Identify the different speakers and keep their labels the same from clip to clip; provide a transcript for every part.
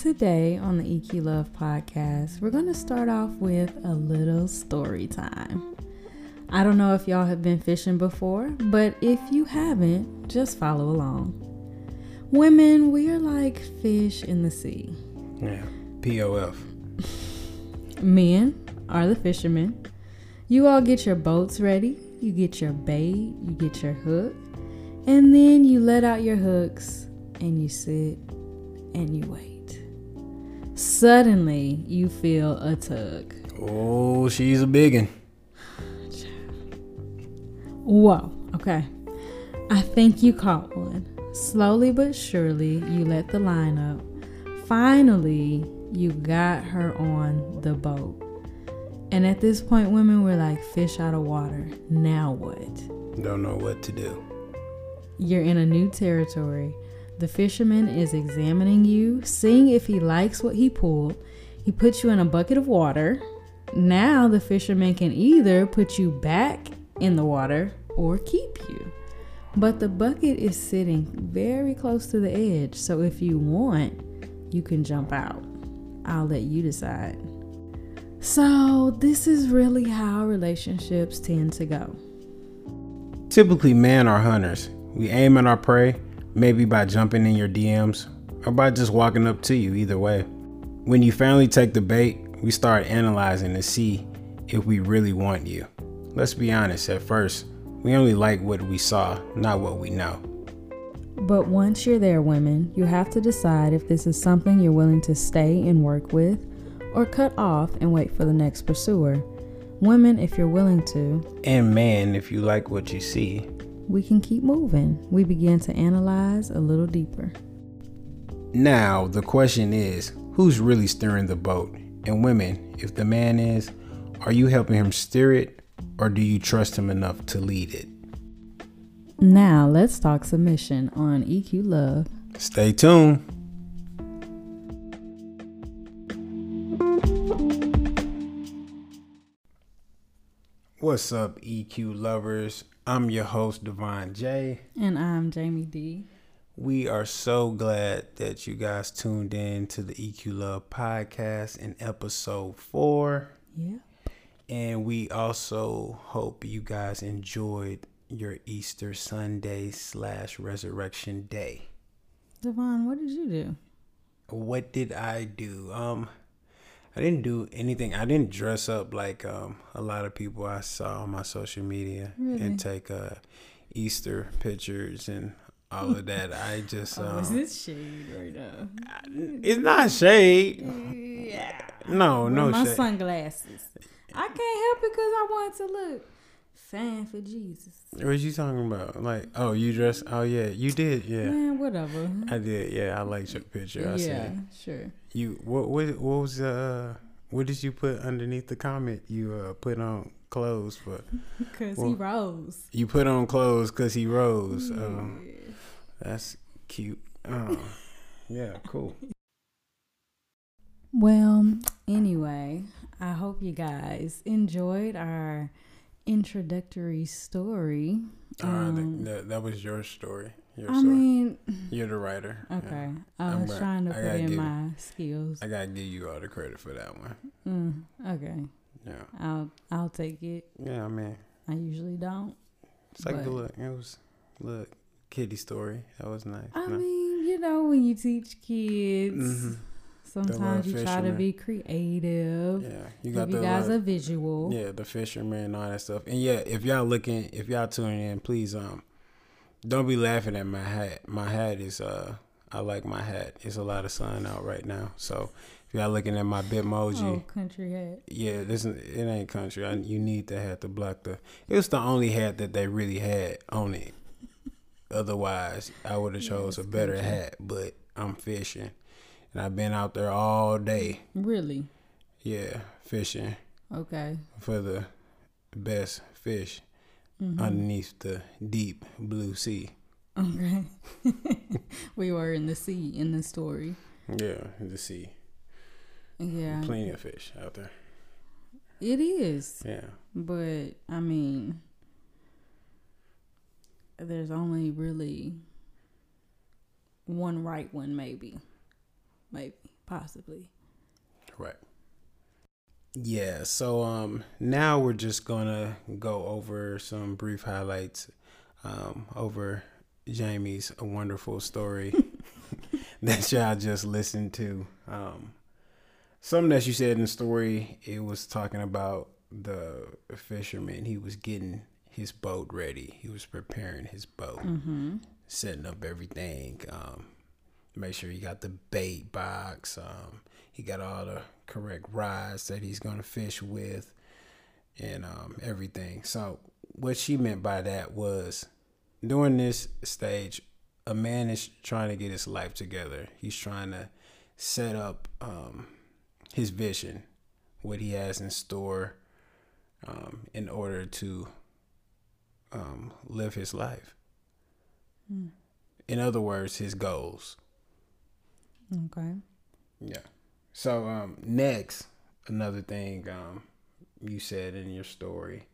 Speaker 1: today on the EQ Love podcast, we're going to start off with a little story time. I don't know if y'all have been fishing before, but if you haven't, just follow along. Women, we are like fish in the sea.
Speaker 2: Yeah, POF.
Speaker 1: Men are the fishermen. You all get your boats ready, you get your bait, you get your hook, and then you let out your hooks and you sit and you wait. Suddenly, you feel a tug.
Speaker 2: Oh, she's a biggin.
Speaker 1: Whoa, okay. I think you caught one. Slowly but surely, you let the line up. Finally, you got her on the boat. And at this point, women were like fish out of water. Now what?
Speaker 2: Don't know what to do.
Speaker 1: You're in a new territory. The fisherman is examining you, seeing if he likes what he pulled. He puts you in a bucket of water. Now the fisherman can either put you back in the water or keep you. But the bucket is sitting very close to the edge, so if you want, you can jump out. I'll let you decide. So, this is really how relationships tend to go.
Speaker 2: Typically, men are hunters. We aim at our prey, maybe by jumping in your DMs or by just walking up to you, either way. When you finally take the bait, we start analyzing to see if we really want you. Let's be honest, at first, we only like what we saw, not what we know.
Speaker 1: But once you're there, women, you have to decide if this is something you're willing to stay and work with or cut off and wait for the next pursuer. Women, if you're willing to.
Speaker 2: And man, if you like what you see,
Speaker 1: we can keep moving. We begin to analyze a little deeper.
Speaker 2: Now, the question is who's really steering the boat? And women, if the man is, are you helping him steer it or do you trust him enough to lead it?
Speaker 1: Now, let's talk submission on EQ Love.
Speaker 2: Stay tuned. What's up, EQ lovers? I'm your host, Devon J.
Speaker 1: And I'm Jamie D.
Speaker 2: We are so glad that you guys tuned in to the EQ Love podcast in episode four.
Speaker 1: Yeah.
Speaker 2: And we also hope you guys enjoyed your Easter Sunday slash Resurrection Day.
Speaker 1: Devon, what did you do?
Speaker 2: What did I do? Um, I didn't do anything. I didn't dress up like um, a lot of people I saw on my social media
Speaker 1: really?
Speaker 2: and take uh, Easter pictures and all of that. I just
Speaker 1: oh,
Speaker 2: um,
Speaker 1: is this shade right now?
Speaker 2: It's not shade.
Speaker 1: Yeah.
Speaker 2: No, no
Speaker 1: my
Speaker 2: shade.
Speaker 1: sunglasses. I can't help it because I want to look fan for Jesus.
Speaker 2: What you talking about? Like, oh, you dress? Oh yeah, you did. Yeah,
Speaker 1: Man, whatever.
Speaker 2: I did. Yeah, I liked your picture. I
Speaker 1: yeah,
Speaker 2: said
Speaker 1: sure.
Speaker 2: you. What? What? What was uh? What did you put underneath the comment? You uh put on clothes for
Speaker 1: Because
Speaker 2: Well,
Speaker 1: he rose.
Speaker 2: you put on clothes because he rose.
Speaker 1: Yeah.
Speaker 2: Um, that's cute. Oh, yeah, cool.
Speaker 1: Well, anyway, I hope you guys enjoyed our introductory story.
Speaker 2: Uh,
Speaker 1: Um,
Speaker 2: th- that, that was your story. Your
Speaker 1: I
Speaker 2: story.
Speaker 1: mean,
Speaker 2: You're the writer. Yeah.
Speaker 1: okay. I
Speaker 2: I'm
Speaker 1: was
Speaker 2: right.
Speaker 1: trying to
Speaker 2: I
Speaker 1: put in my skills.
Speaker 2: I gotta give you all the credit for that one.
Speaker 1: Mm, okay,
Speaker 2: Yeah.
Speaker 1: I'll I'll take it.
Speaker 2: Yeah, I mean,
Speaker 1: I usually don't.
Speaker 2: it's like the look. It was look kitty story. That was nice.
Speaker 1: I
Speaker 2: No.
Speaker 1: mean, you know, when you teach kids,
Speaker 2: Mhm.
Speaker 1: Sometimes you try to be creative.
Speaker 2: Yeah, you
Speaker 1: Give
Speaker 2: got
Speaker 1: you
Speaker 2: the
Speaker 1: guys
Speaker 2: uh,
Speaker 1: a visual.
Speaker 2: yeah the fisherman and all that stuff. And yeah, if y'all looking, if y'all tuning in, please um, don't be laughing at my hat. My hat is uh, I like my hat. It's a lot of sun out right now, so if y'all looking at my Bitmoji.
Speaker 1: Oh, country hat.
Speaker 2: Yeah, this is- it ain't country. I, you need the hat to block the. It was the only hat that they really had on it. Otherwise, I would have chose a better hat. But I'm fishing, and I've been out there all day.
Speaker 1: Really?
Speaker 2: Yeah, fishing
Speaker 1: Okay.
Speaker 2: for the best fish
Speaker 1: Mhm.
Speaker 2: underneath the deep blue sea.
Speaker 1: Okay. we were in the sea in the story.
Speaker 2: Yeah, the sea.
Speaker 1: Yeah.
Speaker 2: Plenty of fish out there.
Speaker 1: It is.
Speaker 2: Yeah.
Speaker 1: But I mean there's only really one right one maybe. Maybe. possibly.
Speaker 2: Right. Yeah, so um now we're just gonna go over some brief highlights um over Jamie's wonderful story that y'all just listened to. Um something that you said in the story, it was talking about the fisherman. He was getting his boat ready. He was preparing his boat,
Speaker 1: Mm-hmm.
Speaker 2: setting up everything. Um, make sure he got the bait box. Um, he got all the correct rods that he's gonna fish with, and um, everything. So what she meant by that was during this stage, a man is trying to get his life together. He's trying to set up um, his vision, what he has in store, um, in order to um, live his life.
Speaker 1: Mm.
Speaker 2: In other words, his goals.
Speaker 1: Okay.
Speaker 2: Yeah. So um, next, another thing um, you said in your story,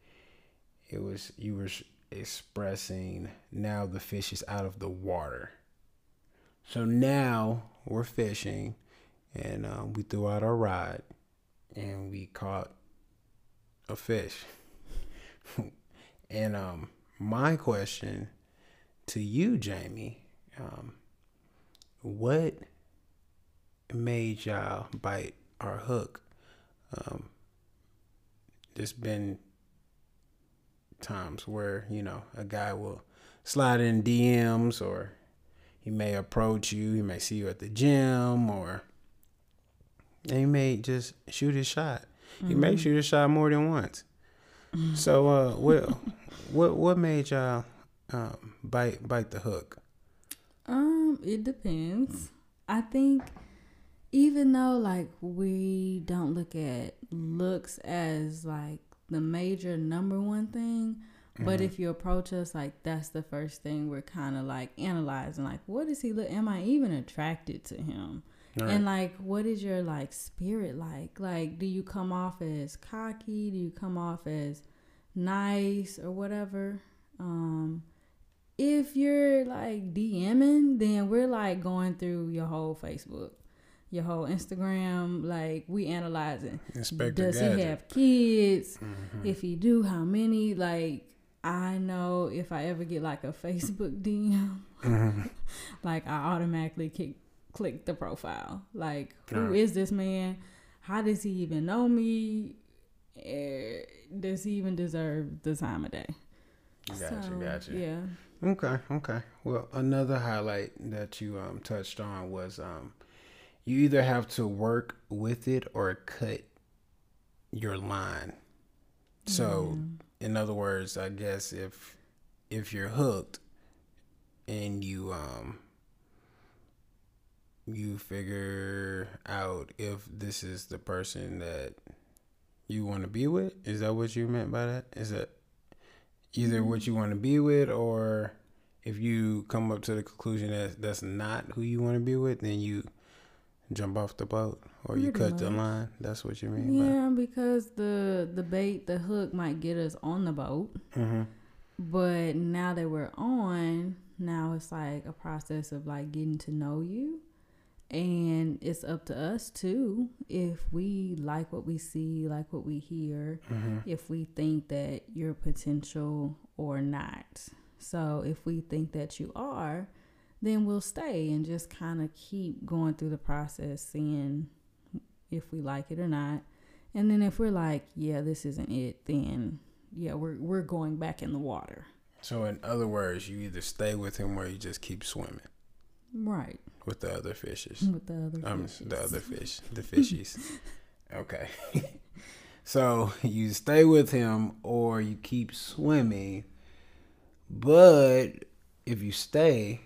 Speaker 2: it was you were expressing now the fish is out of the water. So now we're fishing, and um, we threw out our rod, and we caught a fish. and um, my question to you, Jamie, um, what made y'all bite our hook? Um, there's been times where you know a guy will slide in DMs, or he may approach you. He may see you at the gym, or he may just shoot his shot. He may shoot his shot more than once. So, uh, what, what, what made y'all um, bite bite the hook?
Speaker 1: Um, it depends. I think even though like we don't look at looks as like the major number one thing, but if you approach us like that's the first thing we're kind of like analyzing like what is he look am I even attracted to him?
Speaker 2: Right.
Speaker 1: And like what is your like spirit like? Like do you come off as cocky? Do you come off as nice or whatever? Um if you're like DMing, then we're like going through your whole Facebook, your whole Instagram. Like we analyzing.
Speaker 2: Inspector
Speaker 1: Does
Speaker 2: Gadget.
Speaker 1: he have kids?
Speaker 2: Mhm.
Speaker 1: If he do, how many? Like I know if I ever get like a Facebook DM,
Speaker 2: Mhm.
Speaker 1: like I automatically kick, click the profile. Like who
Speaker 2: Right.
Speaker 1: is this man? How does he even know me? Eh, Does he even deserve the time of day?
Speaker 2: Gotcha,
Speaker 1: So,
Speaker 2: gotcha.
Speaker 1: Yeah.
Speaker 2: Okay, okay. Well, another highlight that you um touched on was um you either have to work with it or cut your line. So, in other words, I guess if if you're hooked and you um you figure out if this is the person that you want to be with, is that what you meant by that? Is that either what you want to be with or if you come up to the conclusion that that's not who you want to be with, then you jump off the boat or you
Speaker 1: Pretty
Speaker 2: cut the line. That's what you mean
Speaker 1: Yeah, because the the bait, the hook might get us on the boat,
Speaker 2: hmm
Speaker 1: but now that we're on, now it's like a process of like getting to know you, and it's up to us too if we like what we see, like what we hear,
Speaker 2: hmm
Speaker 1: if we think that you're potential or not. So if we think that you are, then we'll stay and just kind of keep going through the process, seeing if we like it or not. And then if we're like, yeah, this isn't it, then yeah, we're we're going back in the water.
Speaker 2: So, in other words, you either stay with him or you just keep swimming
Speaker 1: Right.
Speaker 2: with the other fishes.
Speaker 1: With the other
Speaker 2: Um,
Speaker 1: fishes.
Speaker 2: the other fish, the fishies. okay. so you stay with him or you keep swimming, but if you stay,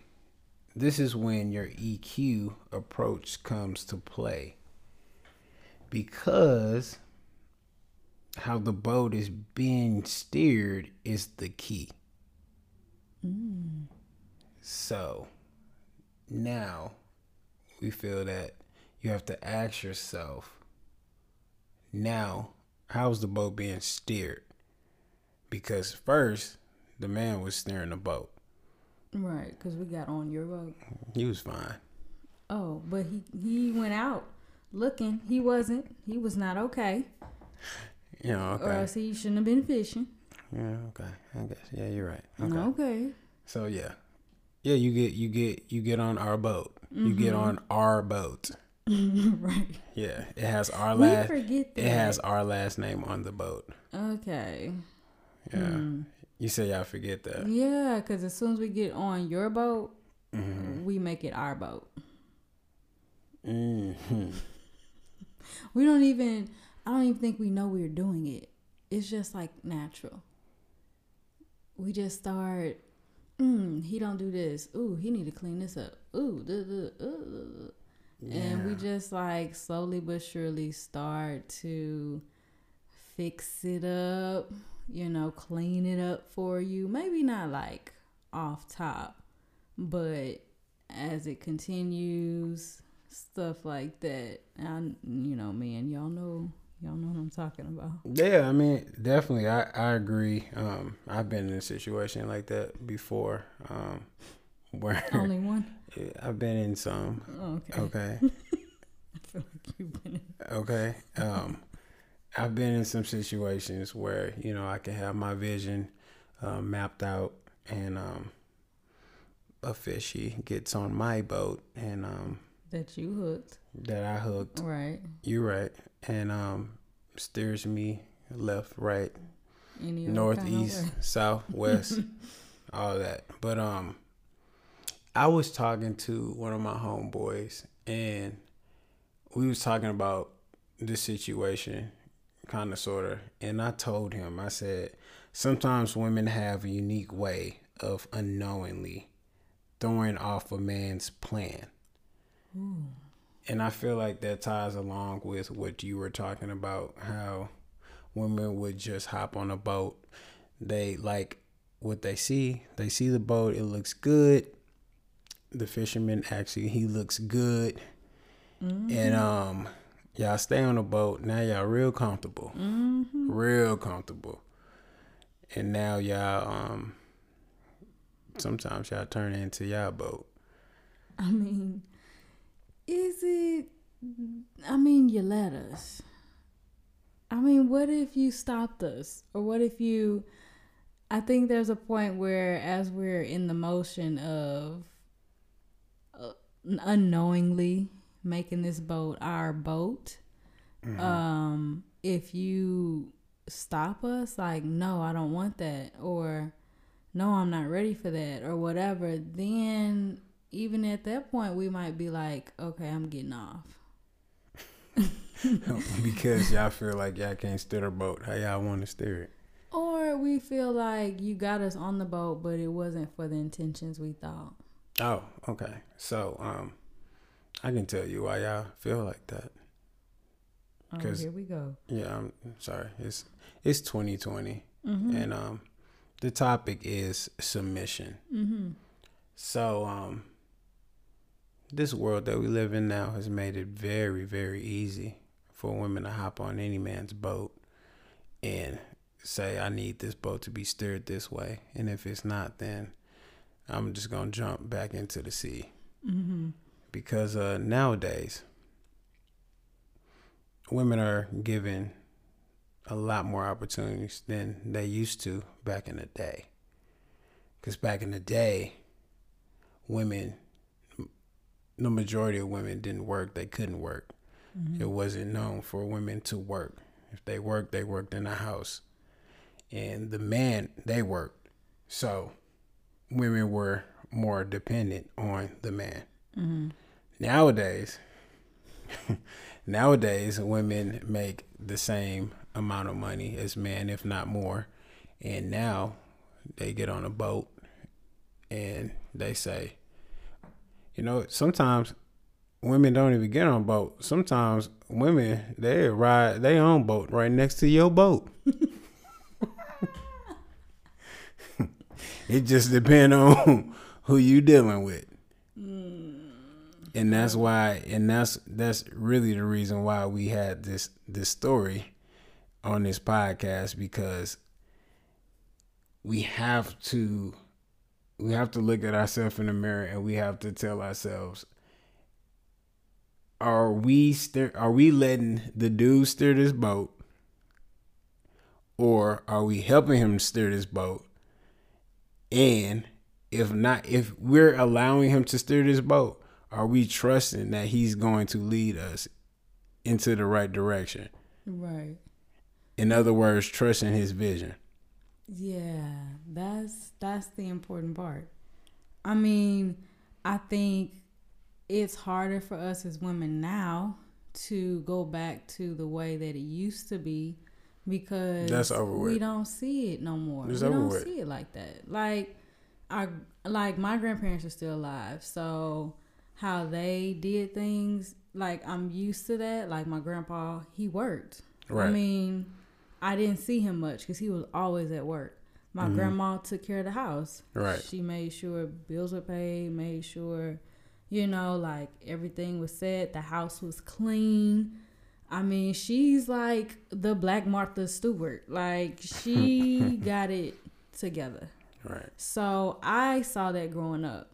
Speaker 2: this is when your EQ approach comes to play. Because how the boat is being steered is the key.
Speaker 1: Mm.
Speaker 2: So now we feel that you have to ask yourself now, how's the boat being steered? Because first, the man was steering the boat.
Speaker 1: Right, because we got on your boat.
Speaker 2: He was fine.
Speaker 1: Oh, but he he went out looking. He wasn't. He was not okay.
Speaker 2: Yeah, okay.
Speaker 1: Or else he shouldn't have been fishing.
Speaker 2: Yeah, okay. I guess. Yeah, you're right. Okay.
Speaker 1: Okay.
Speaker 2: So yeah, yeah. You get you get you get on our boat. You get
Speaker 1: Mm-hmm.
Speaker 2: on our boat.
Speaker 1: right.
Speaker 2: Yeah, it has our last.
Speaker 1: We forget that.
Speaker 2: It has our last name on the boat.
Speaker 1: Okay.
Speaker 2: Yeah.
Speaker 1: Hmm.
Speaker 2: You say y'all forget that.
Speaker 1: Yeah, because as soon as we get on your boat,
Speaker 2: Mm-hmm.
Speaker 1: we make it our boat.
Speaker 2: hmm
Speaker 1: We don't even. I don't even think we know we're doing it. It's just like natural. We just start. Mm, he don't do this. Ooh, he need to clean this up. Ooh, duh, duh, uh, uh, uh. and we just like slowly but surely start to fix it up. You know, clean it up for you. Maybe not like off top, but as it continues, stuff like that. And you know, man, y'all know, y'all know what I'm talking about.
Speaker 2: Yeah, I mean, definitely, I I agree. Um, I've been in a situation like that before. Um, where
Speaker 1: Only one.
Speaker 2: I've been in some.
Speaker 1: Okay.
Speaker 2: Okay.
Speaker 1: I feel like you've been. In.
Speaker 2: Okay. Um, I've been in some situations where you know I can have my vision uh, mapped out, and um, a fishy gets on my boat, and um,
Speaker 1: That you hooked,
Speaker 2: that I hooked.
Speaker 1: right?
Speaker 2: You're right, and um, steers me left, right, northeast,
Speaker 1: Kind
Speaker 2: south, west, all that. But um, I was talking to one of my homeboys, and we was talking about this situation, kind of, sort of. And I told him, I said, sometimes women have a unique way of unknowingly throwing off a man's plan. And I feel like that ties along with what you were talking about, how women would just hop on a boat. They like what they see. They see the boat, it looks good. The fisherman actually he looks good. And um y'all stay on the boat. Now y'all real comfortable. Real comfortable. And now y'all um sometimes y'all turn into y'all boat.
Speaker 1: I mean, is it? I mean, you let us. I mean, what if you stopped us? Or what if you. I think there's a point where, as we're in the motion of uh, unknowingly making this boat our boat, um, if you stop us, like, no, I don't want that, or no, I'm not ready for that, or whatever, then even at that point, we might be like, okay, I'm getting off.
Speaker 2: because y'all feel like y'all can't steer the boat how y'all want to steer it.
Speaker 1: Or we feel like you got us on the boat, but it wasn't for the intentions we thought.
Speaker 2: Oh, okay. So, um, I can tell you why y'all feel like that.
Speaker 1: Oh,
Speaker 2: 'Cause-
Speaker 1: here we go.
Speaker 2: Yeah, I'm sorry. It's it's 2020,
Speaker 1: Mm-hmm.
Speaker 2: and um, the topic is submission.
Speaker 1: Mm-hmm.
Speaker 2: So, um, this world that we live in now has made it very, very easy for women to hop on any man's boat and say, "I need this boat to be steered this way," and if it's not, then I'm just gonna jump back into the sea.
Speaker 1: Mm-hmm.
Speaker 2: Because uh, nowadays women are given a lot more opportunities than they used to back in the day. Because back in the day, women, the majority of women didn't work, they couldn't work. It wasn't known for women to work. If they worked, they worked in the house. And the man, they worked. So women were more dependent on the man. Nowadays, nowadays women make the same amount of money as men, if not more. And now they get on a boat and they say, you know, sometimes women don't even get on boat. Sometimes women they ride their own boat right next to your boat. it just depends on who you dealing with and that's why and that's that's really the reason why we had this this story on this podcast because we have to we have to look at ourselves in the mirror and we have to tell ourselves are we steer are we letting the dude steer this boat? Or are we helping him steer this boat? And if not if we're allowing him to steer this boat are we trusting that he's going to lead us into the right direction
Speaker 1: Right.
Speaker 2: in other words trusting his vision
Speaker 1: Yeah, that's that's the important part. I mean, I think it's harder for us as women now to go back to the way that it used to be because
Speaker 2: That's over with.
Speaker 1: we don't see it no more.
Speaker 2: It's
Speaker 1: we don't
Speaker 2: with.
Speaker 1: see it like that. Like our like my grandparents are still alive, so how they did things, like I'm used to that. Like my grandpa, he worked. I mean, I didn't see him much because he was always at work. My grandma took care of the house.
Speaker 2: Mm-hmm. Right.
Speaker 1: She made sure bills were paid, made sure, you know, like everything was set, the house was clean. I mean, she's like the Black Martha Stewart. Like she got it together.
Speaker 2: right
Speaker 1: So I saw that growing up.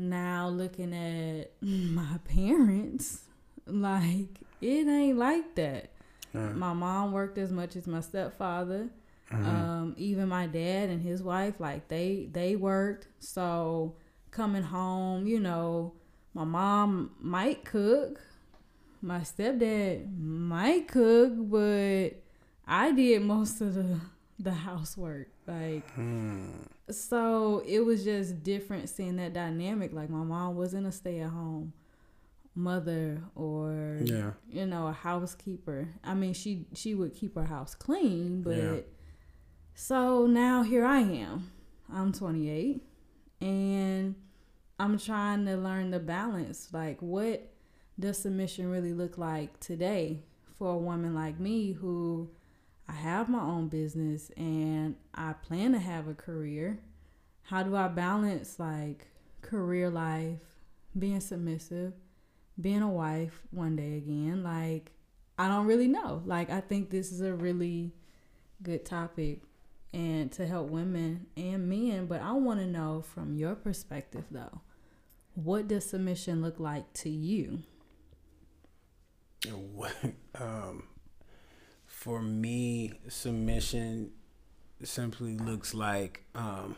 Speaker 1: Now looking at my parents, like it ain't like that.
Speaker 2: Yeah.
Speaker 1: My mom worked as much as my stepfather.
Speaker 2: Mm-hmm.
Speaker 1: Um, even my dad and his wife, like they they worked. So coming home, you know, my mom might cook, my stepdad might cook, but I did most of the the housework. Like
Speaker 2: Hmm.
Speaker 1: so it was just different seeing that dynamic. Like my mom wasn't a stay at home mother or
Speaker 2: Yeah.
Speaker 1: you know a housekeeper. I mean she she would keep her house clean, but
Speaker 2: Yeah.
Speaker 1: so now here I am. I'm 28 and I'm trying to learn the balance. Like what does submission really look like today for a woman like me who I have my own business and I plan to have a career. How do I balance like career life, being submissive, being a wife one day again? Like I don't really know. Like I think this is a really good topic and to help women and men, but I want to know from your perspective though. What does submission look like to you?
Speaker 2: Um, for me, submission simply looks like um,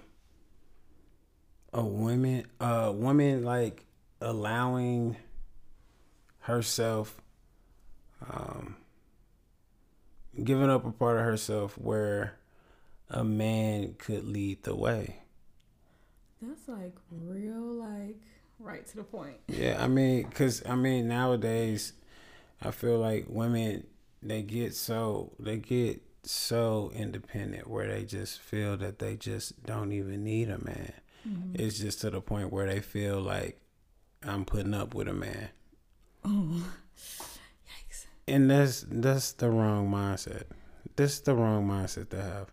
Speaker 2: a woman, a woman like allowing herself, um, giving up a part of herself where a man could lead the way.
Speaker 1: That's like real like right to the point.
Speaker 2: Yeah, I mean, cause I mean nowadays, I feel like women they get so they get so independent where they just feel that they just don't even need a man. Mm-hmm. It's just to the point where they feel like I'm putting up with a man,
Speaker 1: Oh. Yikes.
Speaker 2: and that's that's the wrong mindset. That's the wrong mindset to have.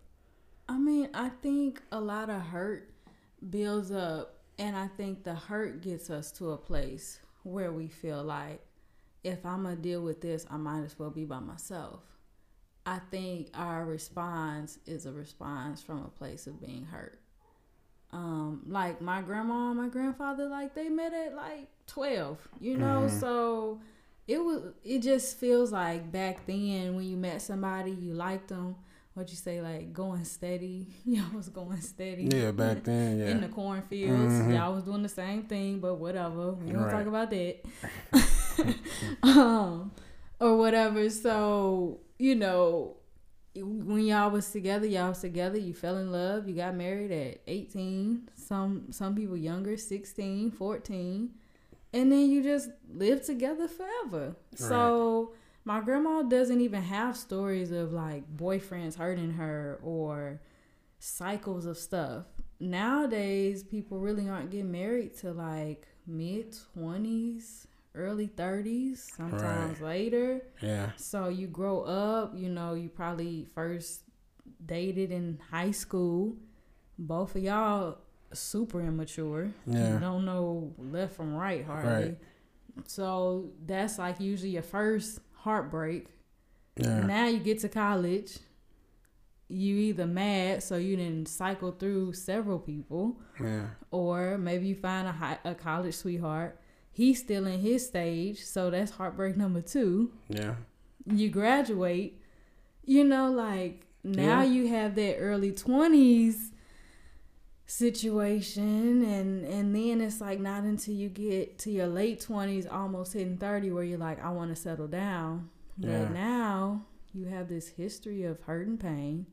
Speaker 1: I mean, I think a lot of hurt builds up, and I think the hurt gets us to a place where we feel like if I'm gonna deal with this, I might as well be by myself. I think our response is a response from a place of being hurt. Um, like my grandma and my grandfather, like they met at like twelve, you know, so it was it just feels like back then when you met somebody you liked them what you say like going steady y'all was going steady
Speaker 2: Yeah, back then,
Speaker 1: in the
Speaker 2: yeah,
Speaker 1: cornfields
Speaker 2: Mhm.
Speaker 1: y'all was doing the same thing but whatever we don't
Speaker 2: Right.
Speaker 1: talk about that um or whatever. So you know when y'all was together y'all was together you fell in love you got married at 18 some some people younger 16 14 and then you just live together forever. So my grandma doesn't even have stories of like boyfriends hurting her or cycles of stuff. Nowadays people really aren't getting married to like mid 20s early 30s sometimes later
Speaker 2: yeah,
Speaker 1: so you grow up, you know, you probably first dated in high school. Both of y'all super immature.
Speaker 2: Yeah.
Speaker 1: You don't know left from right hardly.
Speaker 2: Right.
Speaker 1: So that's like usually your first heartbreak.
Speaker 2: yeah,
Speaker 1: Now you get to college, you either mad, so you didn't cycle through several people,
Speaker 2: yeah,
Speaker 1: or maybe you find a, high, a college sweetheart he's still in his stage, so that's heartbreak number two.
Speaker 2: Yeah.
Speaker 1: You graduate, you know, like now
Speaker 2: Yeah.
Speaker 1: you have that early twenties situation and and then it's like not until you get to your late 20s almost hitting 30 where you're like I want to settle down
Speaker 2: Yeah.
Speaker 1: but now you have this history of hurt and pain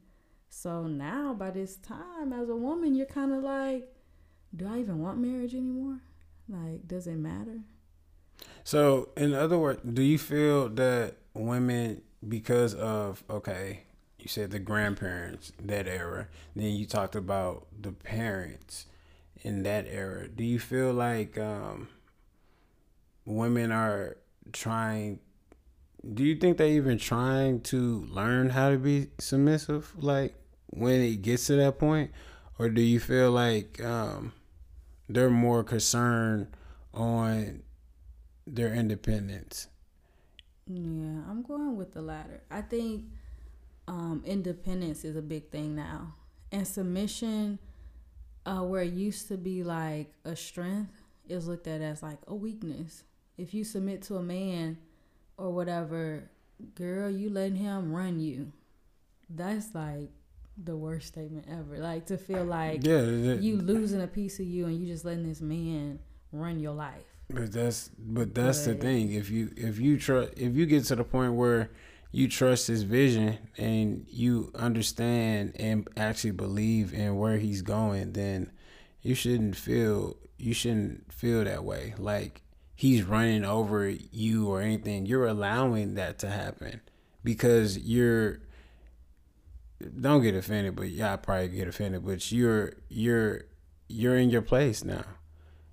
Speaker 1: so now by this time as a woman you're kind of like do I even want marriage anymore like does it matter
Speaker 2: So, in other words, do you feel that women, because of okay, you said the grandparents that era, then you talked about the parents in that era. Do you feel like um, women are trying? Do you think they even trying to learn how to be submissive? Like when it gets to that point, or do you feel like um, they're more concerned on their independence.
Speaker 1: Yeah, I'm going with the latter. I think um, independence is a big thing now, and submission, uh, where it used to be like a strength, is looked at as like a weakness. If you submit to a man or whatever, girl, you letting him run you. That's like the worst statement ever. Like to feel like
Speaker 2: Yeah, that-
Speaker 1: you losing a piece of you and you just letting this man run your life.
Speaker 2: but that's but that's the thing. If you if you trust if you get to the point where you trust his vision and you understand and actually believe in where he's going, then you shouldn't feel you shouldn't feel that way. Like he's running over you or anything. You're allowing that to happen because you're don't get offended, but yeah, I probably get offended, but you're you're you're in your place now.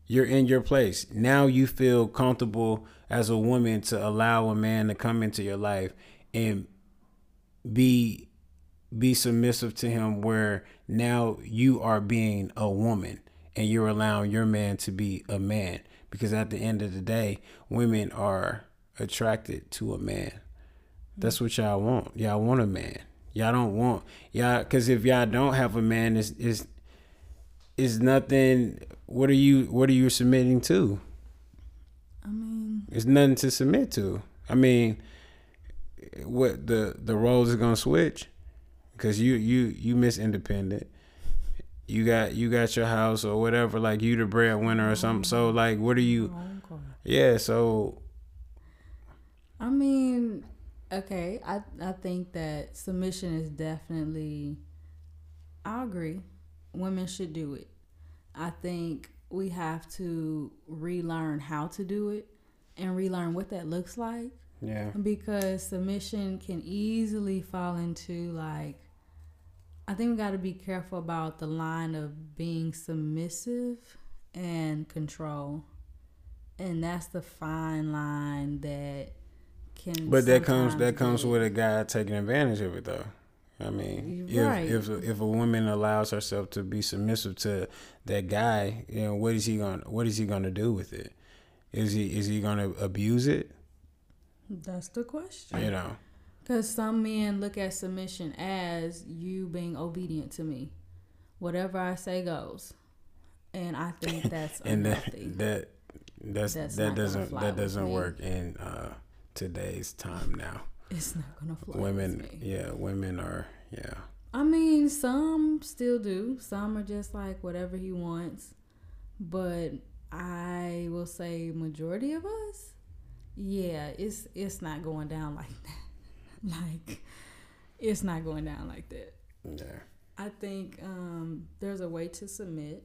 Speaker 2: You're in your place. Now you feel comfortable as a woman to allow a man to come into your life and be be submissive to him where now you are being a woman and you're allowing your man to be a man because at the end of the day women are attracted to a man that's what y'all want y'all want a man y'all don't want y'all because if y'all don't have a man is is is nothing what are you what are you submitting to?
Speaker 1: I mean,
Speaker 2: it's nothing to submit to. I mean what the the roles is gonna switch because you you you miss independent. You got you got your house or whatever like you the breadwinner or something. So like what are you
Speaker 1: oh,
Speaker 2: yeah so
Speaker 1: I mean, okay, I I think that submission is definitely I agree. Women should do it. I think we have to relearn how to do it and relearn what that looks like
Speaker 2: yeah
Speaker 1: because submission can easily fall into like I think we got to be careful about the line of being submissive and control. And that's the fine line that can
Speaker 2: but that comes that comes with a guy taking advantage of it though I mean, if,
Speaker 1: Right.
Speaker 2: if if a woman allows herself to be submissive to that guy, you know, what is he going? to What is he going to do with it? Is he is he going to abuse it?
Speaker 1: That's the question.
Speaker 2: You know,
Speaker 1: Because some men look at submission as you being obedient to me. Whatever I say goes. And I think that's
Speaker 2: and that that that's,
Speaker 1: That's
Speaker 2: that doesn't that doesn't work in uh, today's time now.
Speaker 1: it's not going to fly
Speaker 2: women,
Speaker 1: me.
Speaker 2: yeah, women are yeah.
Speaker 1: I mean, some still do. Some are just like whatever he wants. But I will say majority of us, yeah, it's it's not going down like that. like it's not going down like that.
Speaker 2: Yeah.
Speaker 1: I think um, there's a way to submit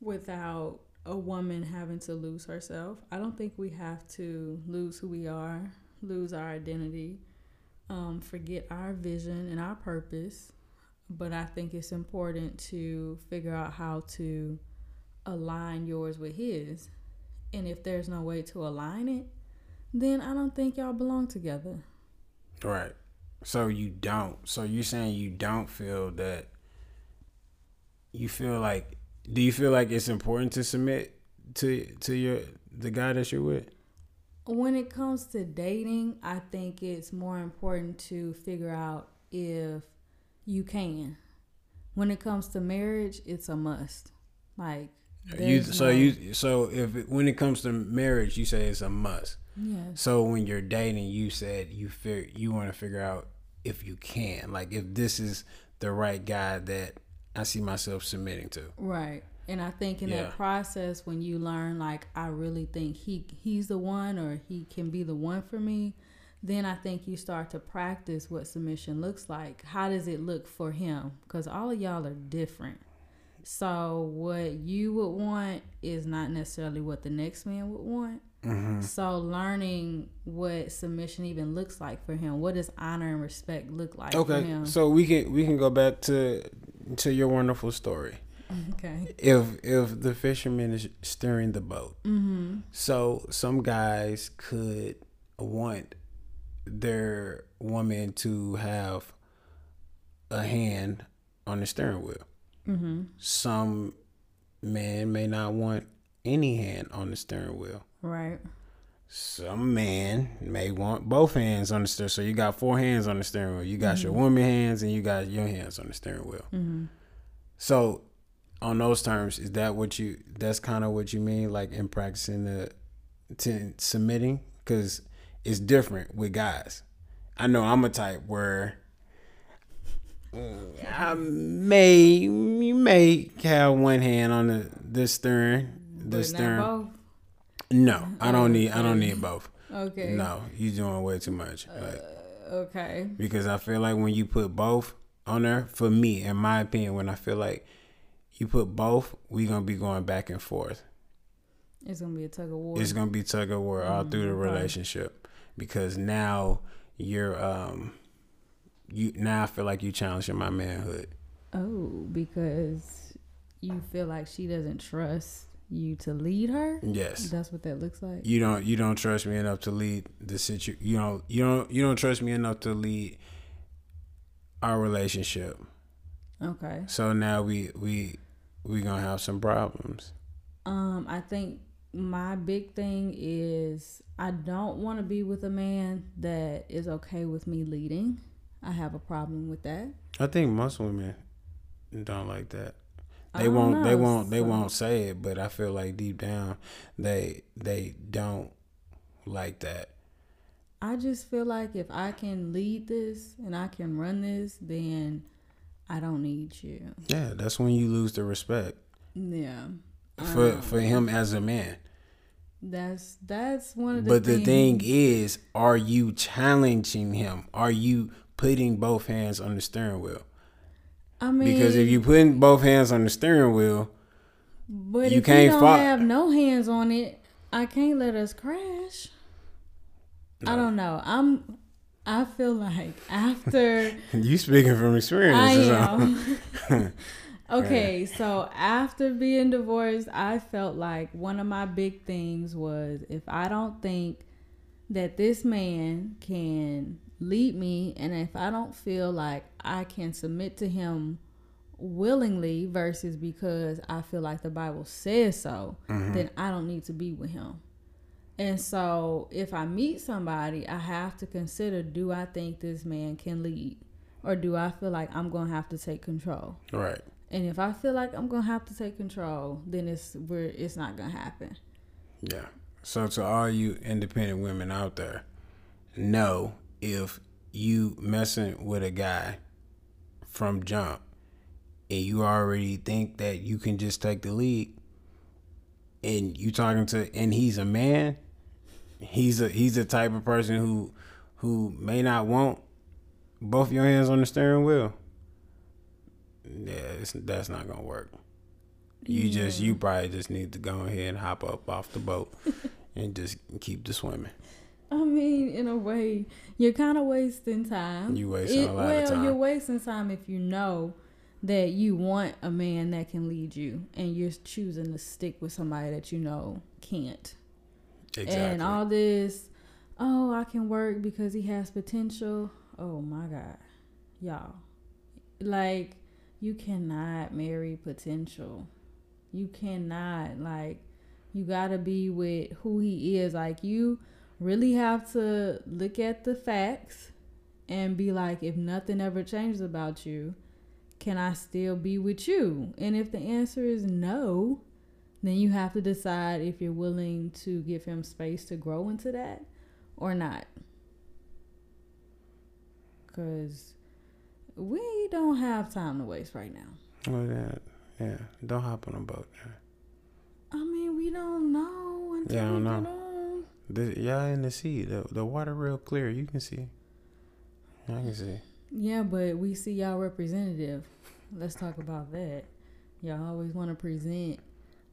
Speaker 1: without a woman having to lose herself. I don't think we have to lose who we are, lose our identity, um, forget our vision and our purpose. But I think it's important to figure out how to align yours with his. And if there's no way to align it, then I don't think y'all belong together.
Speaker 2: Right. So you don't. So you're saying you don't feel that you feel like do you feel like it's important to submit to to your the guy that you're with?
Speaker 1: When it comes to dating, I think it's more important to figure out if you can. When it comes to marriage, it's a must. Like
Speaker 2: You so
Speaker 1: no-
Speaker 2: you so if it, when it comes to marriage, you say it's a must.
Speaker 1: Yes.
Speaker 2: So when you're dating, you said you fig- you want to figure out if you can, like if this is the right guy that I see myself submitting to.
Speaker 1: Right. And I think in
Speaker 2: Yeah.
Speaker 1: that process when you learn like I really think he he's the one or he can be the one for me, then I think you start to practice what submission looks like. How does it look for him? Cuz all of y'all are different. So what you would want is not necessarily what the next man would want.
Speaker 2: Mm-hmm.
Speaker 1: So learning what submission even looks like for him. What does honor and respect look like for
Speaker 2: Okay, so we can we can go back to to your wonderful story.
Speaker 1: okay.
Speaker 2: If if the fisherman is steering the boat,
Speaker 1: Mhm.
Speaker 2: so some guys could want their woman to have a hand on the steering wheel.
Speaker 1: Mhm.
Speaker 2: Some man may not want any hand on the steering wheel.
Speaker 1: Right.
Speaker 2: Some man may want both hands on the steering. So you got four hands on the steering wheel. You got your woman hands and you got your hands on the steering wheel.
Speaker 1: Mhm.
Speaker 2: So on those terms, is that what you? That's kind of what you mean, like in practicing the to submitting, because it's different with guys. I know I'm a type where mm, I may you may have one hand on the the steering, the
Speaker 1: But
Speaker 2: steering.
Speaker 1: not both.
Speaker 2: No, I don't need. I don't need both.
Speaker 1: Okay.
Speaker 2: No, you doing way too much. Like,
Speaker 1: Okay.
Speaker 2: because I feel like when you put both on there, for me, in my opinion, when I feel like you put both, we gonna be going back and forth.
Speaker 1: It's gonna be a tug of war.
Speaker 2: It's gonna be a tug of war all through the
Speaker 1: Mm, right.
Speaker 2: relationship because now you're um you now I feel like you challenging my manhood.
Speaker 1: oh, because you feel like she doesn't trust you to lead her.
Speaker 2: Yes.
Speaker 1: That's what that looks like.
Speaker 2: You don't you don't trust me enough to lead the situ you don't you don't you don't trust me enough to lead our relationship.
Speaker 1: Okay.
Speaker 2: So now we we we gonna have some problems.
Speaker 1: Um, I think my big thing is I don't want to be with a man that is okay with me leading. I have a problem with that.
Speaker 2: I think most women don't like that. They won't. They won't. They won't say it, but I feel like deep down, they they don't like that.
Speaker 1: I just feel like if I can lead this and I can run this, then I don't need you.
Speaker 2: Yeah, that's when you lose the respect
Speaker 1: Yeah.
Speaker 2: for
Speaker 1: Um,
Speaker 2: for him as a man.
Speaker 1: That's that's one of the
Speaker 2: But the thing is, are you challenging him? Are you putting both hands on the steering wheel?
Speaker 1: I mean
Speaker 2: Because if you putting both hands on the steering wheel,
Speaker 1: but
Speaker 2: you
Speaker 1: if
Speaker 2: can't
Speaker 1: you don't have no hands on it, I can't let us crash. I don't know. I'm I feel like after
Speaker 2: you speaking from experience.
Speaker 1: I am. okay, so after being divorced, I felt like one of my big things was if I don't think that this man can lead me and if I don't feel like I can submit to him willingly versus because I feel like the Bible says so, mm-hmm. then I don't need to be with him. And so if I meet somebody, I have to consider do I think this man can lead? Or do I feel like I'm gonna have to take control?
Speaker 2: right.
Speaker 1: And if I feel like I'm gonna have to take control, then it's where it's not gonna happen.
Speaker 2: Yeah. So to all you independent women out there, know if you messing with a guy from jump and you already think that you can just take the lead and you talking to and he's a man, he's a he's the type of person who who may not want both your hands on the steering wheel. Yeah, it's, that's not gonna work. You just you probably just need to go ahead and hop up off the boat and just keep the swimming.
Speaker 1: I mean, in a way, you're kind of wasting time.
Speaker 2: You wasting a lot of
Speaker 1: well,
Speaker 2: time.
Speaker 1: you're wasting time if you know that you want a man that can lead you, and you're choosing to stick with somebody that you know can't.
Speaker 2: Exactly.
Speaker 1: And all this, oh, I can work because he has potential. Oh my God, y'all, like you cannot marry potential. You cannot like you gotta be with who he is. Like you really have to look at the facts and be like, if nothing ever changes about you, can I still be with you? And if the answer is no, then you have to decide if you're willing to give him space to grow into that or not. Because we don't have time to waste right now.
Speaker 2: Well, yeah, yeah. Don't hop on a boat. Yeah.
Speaker 1: I mean, we don't know until
Speaker 2: Yeah, I don't know. The, y'all in the sea. The the water real clear. You can see. I can see.
Speaker 1: Yeah, but we see y'all representative. Let's talk about that. Y'all always want to present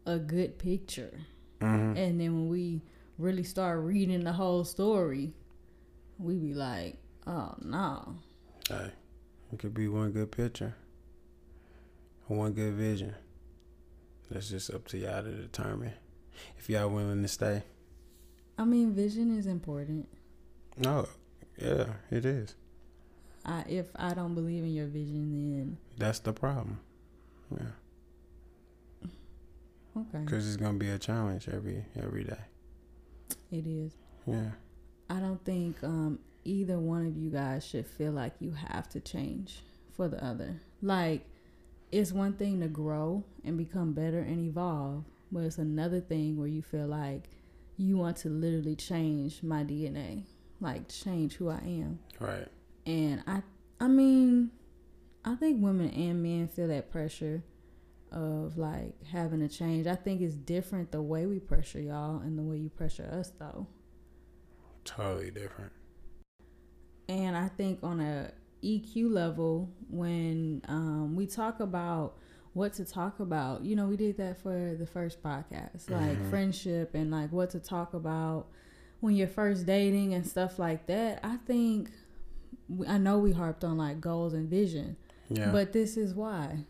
Speaker 1: a good picture.
Speaker 2: hmm
Speaker 1: And then when we really start reading the whole story, we be like, oh no.
Speaker 2: Hey, it could be one good picture, one good vision. That's just up to y'all to determine if y'all willing to stay.
Speaker 1: I mean, vision is important.
Speaker 2: No, yeah, it is.
Speaker 1: I, if I don't believe in your vision, then
Speaker 2: That's the problem. Yeah,
Speaker 1: okay,
Speaker 2: because it's gonna be a challenge every every day.
Speaker 1: it is.
Speaker 2: Yeah,
Speaker 1: I don't think um, either one of you guys should feel like you have to change for the other. Like, it's one thing to grow and become better and evolve, but it's another thing where you feel like you want to literally change my DNA, like change who I am.
Speaker 2: right.
Speaker 1: And I, I mean, I think women and men feel that pressure of like having to change. I think it's different the way we pressure y'all and the way you pressure us, though.
Speaker 2: Totally different.
Speaker 1: And I think on a EQ level, when um, we talk about what to talk about, you know, we did that for the first podcast, like
Speaker 2: Mhm.
Speaker 1: friendship and like what to talk about when you're first dating and stuff like that. I think I know we harped on like goals and vision,
Speaker 2: Yeah.
Speaker 1: but this is why.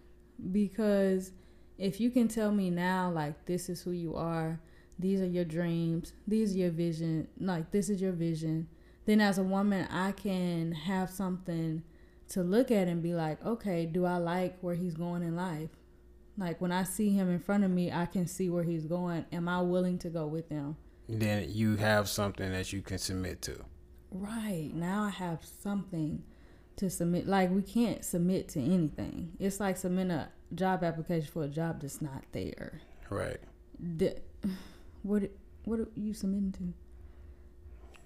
Speaker 1: Because if you can tell me now, like, this is who you are, these are your dreams, these are your vision, like, this is your vision, then as a woman, I can have something to look at and be like, okay, do I like where he's going in life? Like, when I see him in front of me, I can see where he's going. Am I willing to go with him?
Speaker 2: then you have something that you can submit to.
Speaker 1: Right. Now I have something to submit. Like we can't submit to anything. It's like submitting a job application for a job that's not there.
Speaker 2: Right.
Speaker 1: The, what what are you submitting to?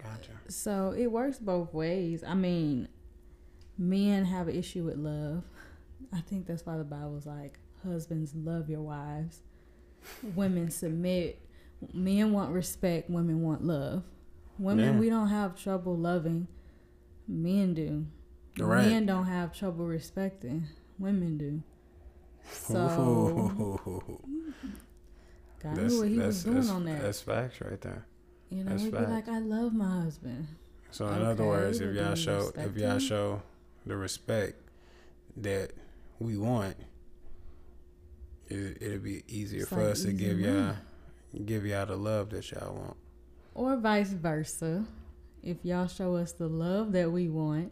Speaker 2: Gotcha.
Speaker 1: So it works both ways. I mean, men have an issue with love. I think that's why the Bible's like, husbands love your wives. Women submit. Men want respect. Women want love. Women,
Speaker 2: Yeah.
Speaker 1: we don't have trouble loving. Men do.
Speaker 2: Right.
Speaker 1: Men don't have trouble respecting. Women do. So God
Speaker 2: that's,
Speaker 1: knew what he was doing on that.
Speaker 2: that's facts right there.
Speaker 1: You know,
Speaker 2: that's
Speaker 1: he'd be like, "I love my husband."
Speaker 2: So in other words, if y'all show if y'all show the respect that we want, it, it'll be easier
Speaker 1: It's
Speaker 2: for
Speaker 1: like
Speaker 2: us to give y'all give y'all the love that y'all want.
Speaker 1: Or vice versa. If y'all show us the love that we want,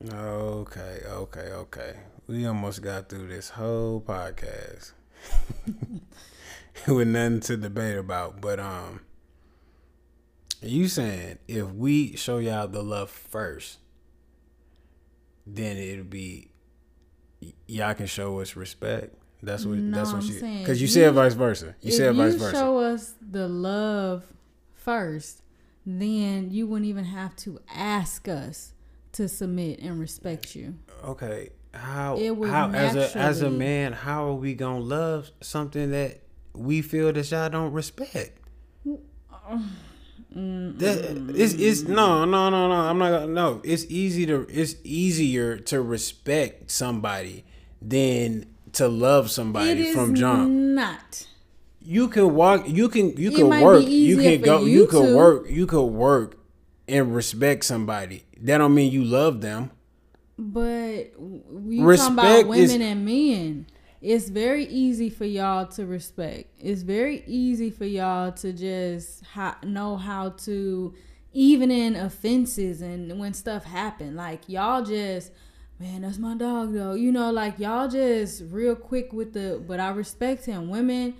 Speaker 2: Okay, okay, okay. We almost got through this whole podcast with nothing to debate about. But um, you saying if we show y'all the love first, then it'll be y'all can show us respect. That's what
Speaker 1: No,
Speaker 2: that's what
Speaker 1: I'm
Speaker 2: you because you
Speaker 1: you-
Speaker 2: said vice versa. You
Speaker 1: if
Speaker 2: said
Speaker 1: you
Speaker 2: vice versa.
Speaker 1: show us the love first, then you wouldn't even have to ask us to submit and respect you.
Speaker 2: okay, how
Speaker 1: It would
Speaker 2: how as a as a man, how are we gonna love something that we feel that y'all don't respect? Uh, That it's it's no no no no. I'm not gonna no. It's easy to it's easier to respect somebody than to love somebody
Speaker 1: It is
Speaker 2: from jump.
Speaker 1: not.
Speaker 2: You can walk. You can you
Speaker 1: It
Speaker 2: can work. You can go.
Speaker 1: you
Speaker 2: You
Speaker 1: to.
Speaker 2: work. You can work and respect somebody. That don't mean you love them.
Speaker 1: But we
Speaker 2: Respect
Speaker 1: talking about
Speaker 2: is-
Speaker 1: women and men. It's very easy for y'all to respect. It's very easy for y'all to just ha- know how to even in offenses and when stuff happen. Like y'all just man, that's my dog though. You know, like y'all just real quick with the but I respect him. Women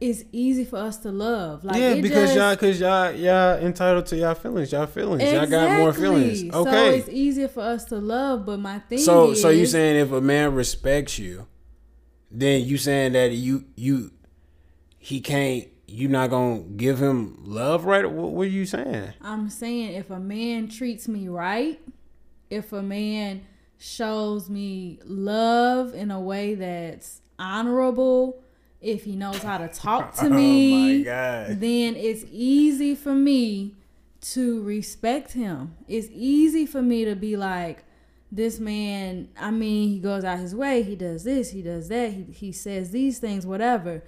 Speaker 1: it's easy for us to love. Like
Speaker 2: yeah, because
Speaker 1: just,
Speaker 2: y'all, cause y'all, y'all entitled to y'all feelings. Y'all feelings. Y'all got more feelings.
Speaker 1: Exactly. So it's easier for us to love, but my thing
Speaker 2: So,
Speaker 1: is
Speaker 2: so you saying if a man respects you, then you saying that you you he can't. You not gonna give him love, right? What, what are you saying?
Speaker 1: I'm saying if a man treats me right, if a man shows me love in a way that's honorable, if he knows how to talk to oh me, then it's easy for me to respect him. It's easy for me to be like, this man, I mean, he goes out his way, he does this, he does that, he, he says these things, whatever.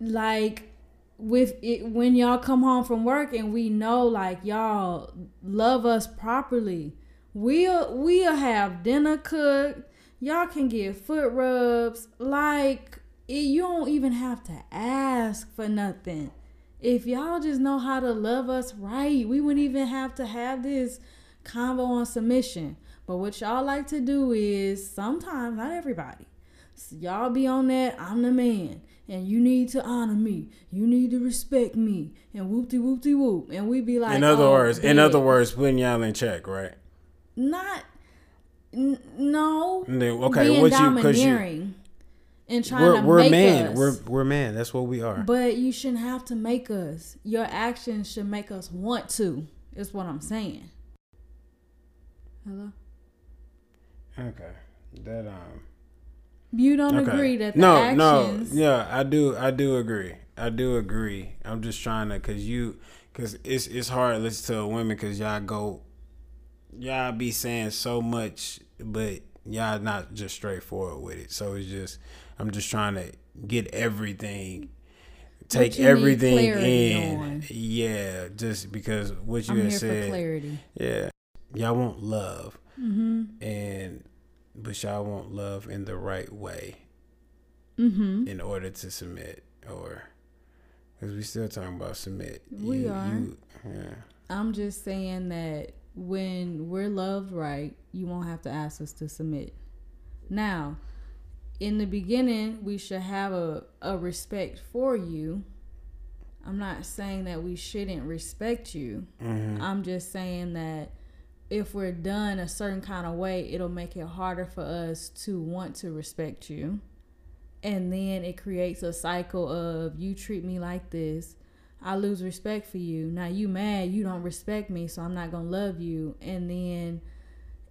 Speaker 1: Like, with it when y'all come home from work and we know like y'all love us properly we'll we'll have dinner cooked y'all can get foot rubs like it, you don't even have to ask for nothing if y'all just know how to love us right we wouldn't even have to have this convo on submission but what y'all like to do is sometimes not everybody so y'all be on that i'm the man and you need to honor me. You need to respect me. And whoopty whoopty whoop. And we be like,
Speaker 2: in other oh, words, in other words, putting y'all in check, right?
Speaker 1: Not, n- no.
Speaker 2: Okay, being what you because you
Speaker 1: and trying we're, to we're make
Speaker 2: man.
Speaker 1: us.
Speaker 2: We're we're man. That's what we are.
Speaker 1: But you shouldn't have to make us. Your actions should make us want to. Is what I'm saying. Hello.
Speaker 2: Okay. That um.
Speaker 1: You don't okay. agree that no, actions...
Speaker 2: no, yeah, I do, I do agree, I do agree. I'm just trying to, cause you, cause it's it's hard to listen to women, cause y'all go, y'all be saying so much, but y'all not just straightforward with it. So it's just, I'm just trying to get everything, take everything in. On. Yeah, just because what you I'm had said. clarity. Yeah, y'all want love, mm-hmm. and but y'all want love in the right way mm-hmm. in order to submit or because we still talking about submit
Speaker 1: we you, are you, yeah. i'm just saying that when we're loved right you won't have to ask us to submit now in the beginning we should have a, a respect for you i'm not saying that we shouldn't respect you mm-hmm. i'm just saying that if we're done a certain kind of way, it'll make it harder for us to want to respect you. And then it creates a cycle of you treat me like this, I lose respect for you. Now you mad, you don't respect me, so I'm not gonna love you. And then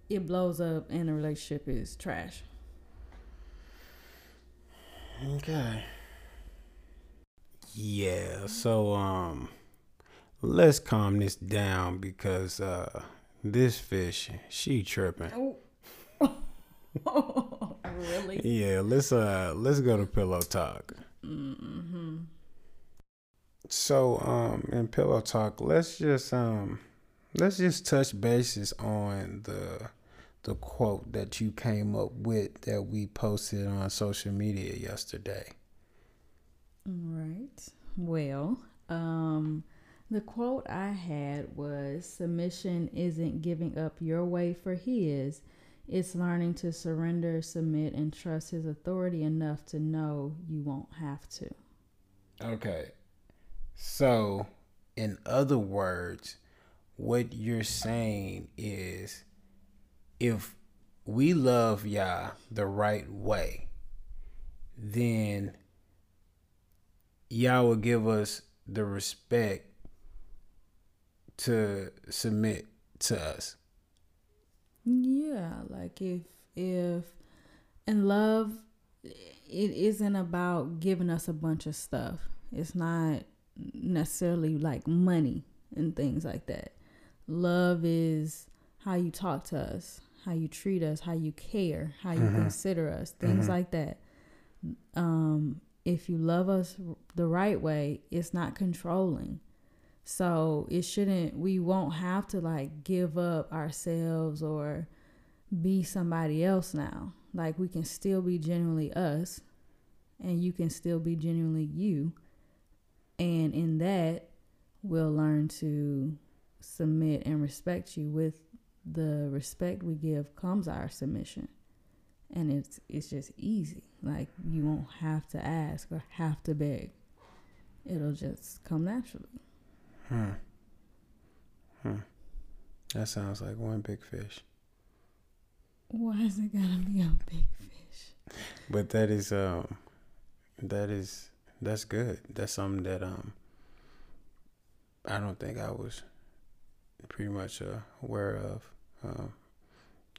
Speaker 1: it blows up and the relationship is trash.
Speaker 2: Okay. Yeah, so um let's calm this down because uh this fish, she tripping. Oh. really? Yeah, let's uh let's go to pillow talk. Mm-hmm. So um in pillow talk, let's just um let's just touch bases on the the quote that you came up with that we posted on social media yesterday.
Speaker 1: Right. Well, um the quote I had was Submission isn't giving up your way for His, it's learning to surrender, submit, and trust His authority enough to know you won't have to.
Speaker 2: Okay. So, in other words, what you're saying is if we love Yah the right way, then Yah will give us the respect to submit to us.
Speaker 1: Yeah, like if if and love it isn't about giving us a bunch of stuff. It's not necessarily like money and things like that. Love is how you talk to us, how you treat us, how you care, how you mm-hmm. consider us, things mm-hmm. like that. Um, if you love us the right way, it's not controlling. So it shouldn't, we won't have to like give up ourselves or be somebody else now. Like we can still be genuinely us and you can still be genuinely you. And in that, we'll learn to submit and respect you with the respect we give comes our submission and it's it's just easy like you won't have to ask or have to beg it'll just come naturally
Speaker 2: Hmm. Hmm. That sounds like one big fish.
Speaker 1: Why is it gotta be a big fish?
Speaker 2: But that is um that is that's good. That's something that um I don't think I was pretty much uh, aware of. Um,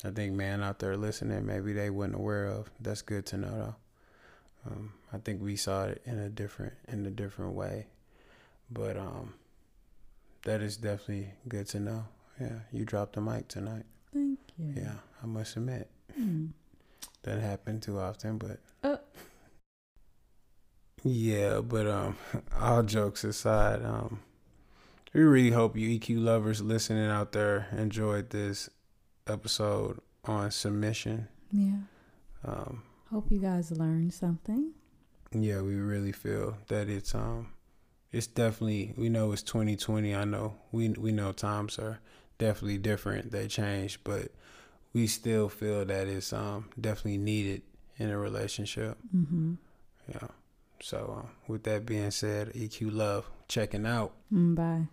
Speaker 2: I think man out there listening, maybe they wasn't aware of. That's good to know though. Um, I think we saw it in a different in a different way, but um, that is definitely good to know. Yeah, you dropped the mic tonight.
Speaker 1: Thank you.
Speaker 2: Yeah, I must admit
Speaker 1: Mm.
Speaker 2: that happen too often, but
Speaker 1: Uh.
Speaker 2: yeah. But um, all jokes aside, um, we really hope you EQ lovers listening out there enjoyed this episode on submission.
Speaker 1: Yeah.
Speaker 2: Um,
Speaker 1: Hope you guys learned something.
Speaker 2: yeah, we really feel that it's um, it's definitely we know it's 2020. I know we we know times are definitely different. They change, but we still feel that it's um definitely needed in a relationship.
Speaker 1: Mm-hmm.
Speaker 2: Yeah. So uh, with that being said, EQ Love checking out.
Speaker 1: Mm, bye.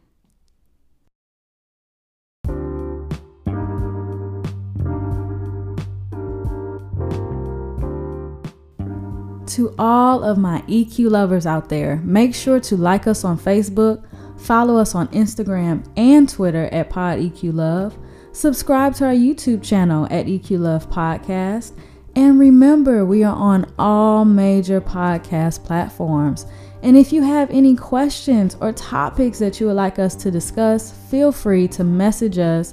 Speaker 1: To all of my EQ lovers out there, make sure to like us on Facebook, follow us on Instagram and Twitter at Pod EQ Love, subscribe to our YouTube channel at EQ Love Podcast, and remember we are on all major podcast platforms. And if you have any questions or topics that you would like us to discuss, feel free to message us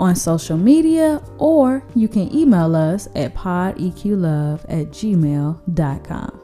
Speaker 1: on social media or you can email us at podeqlove at gmail.com.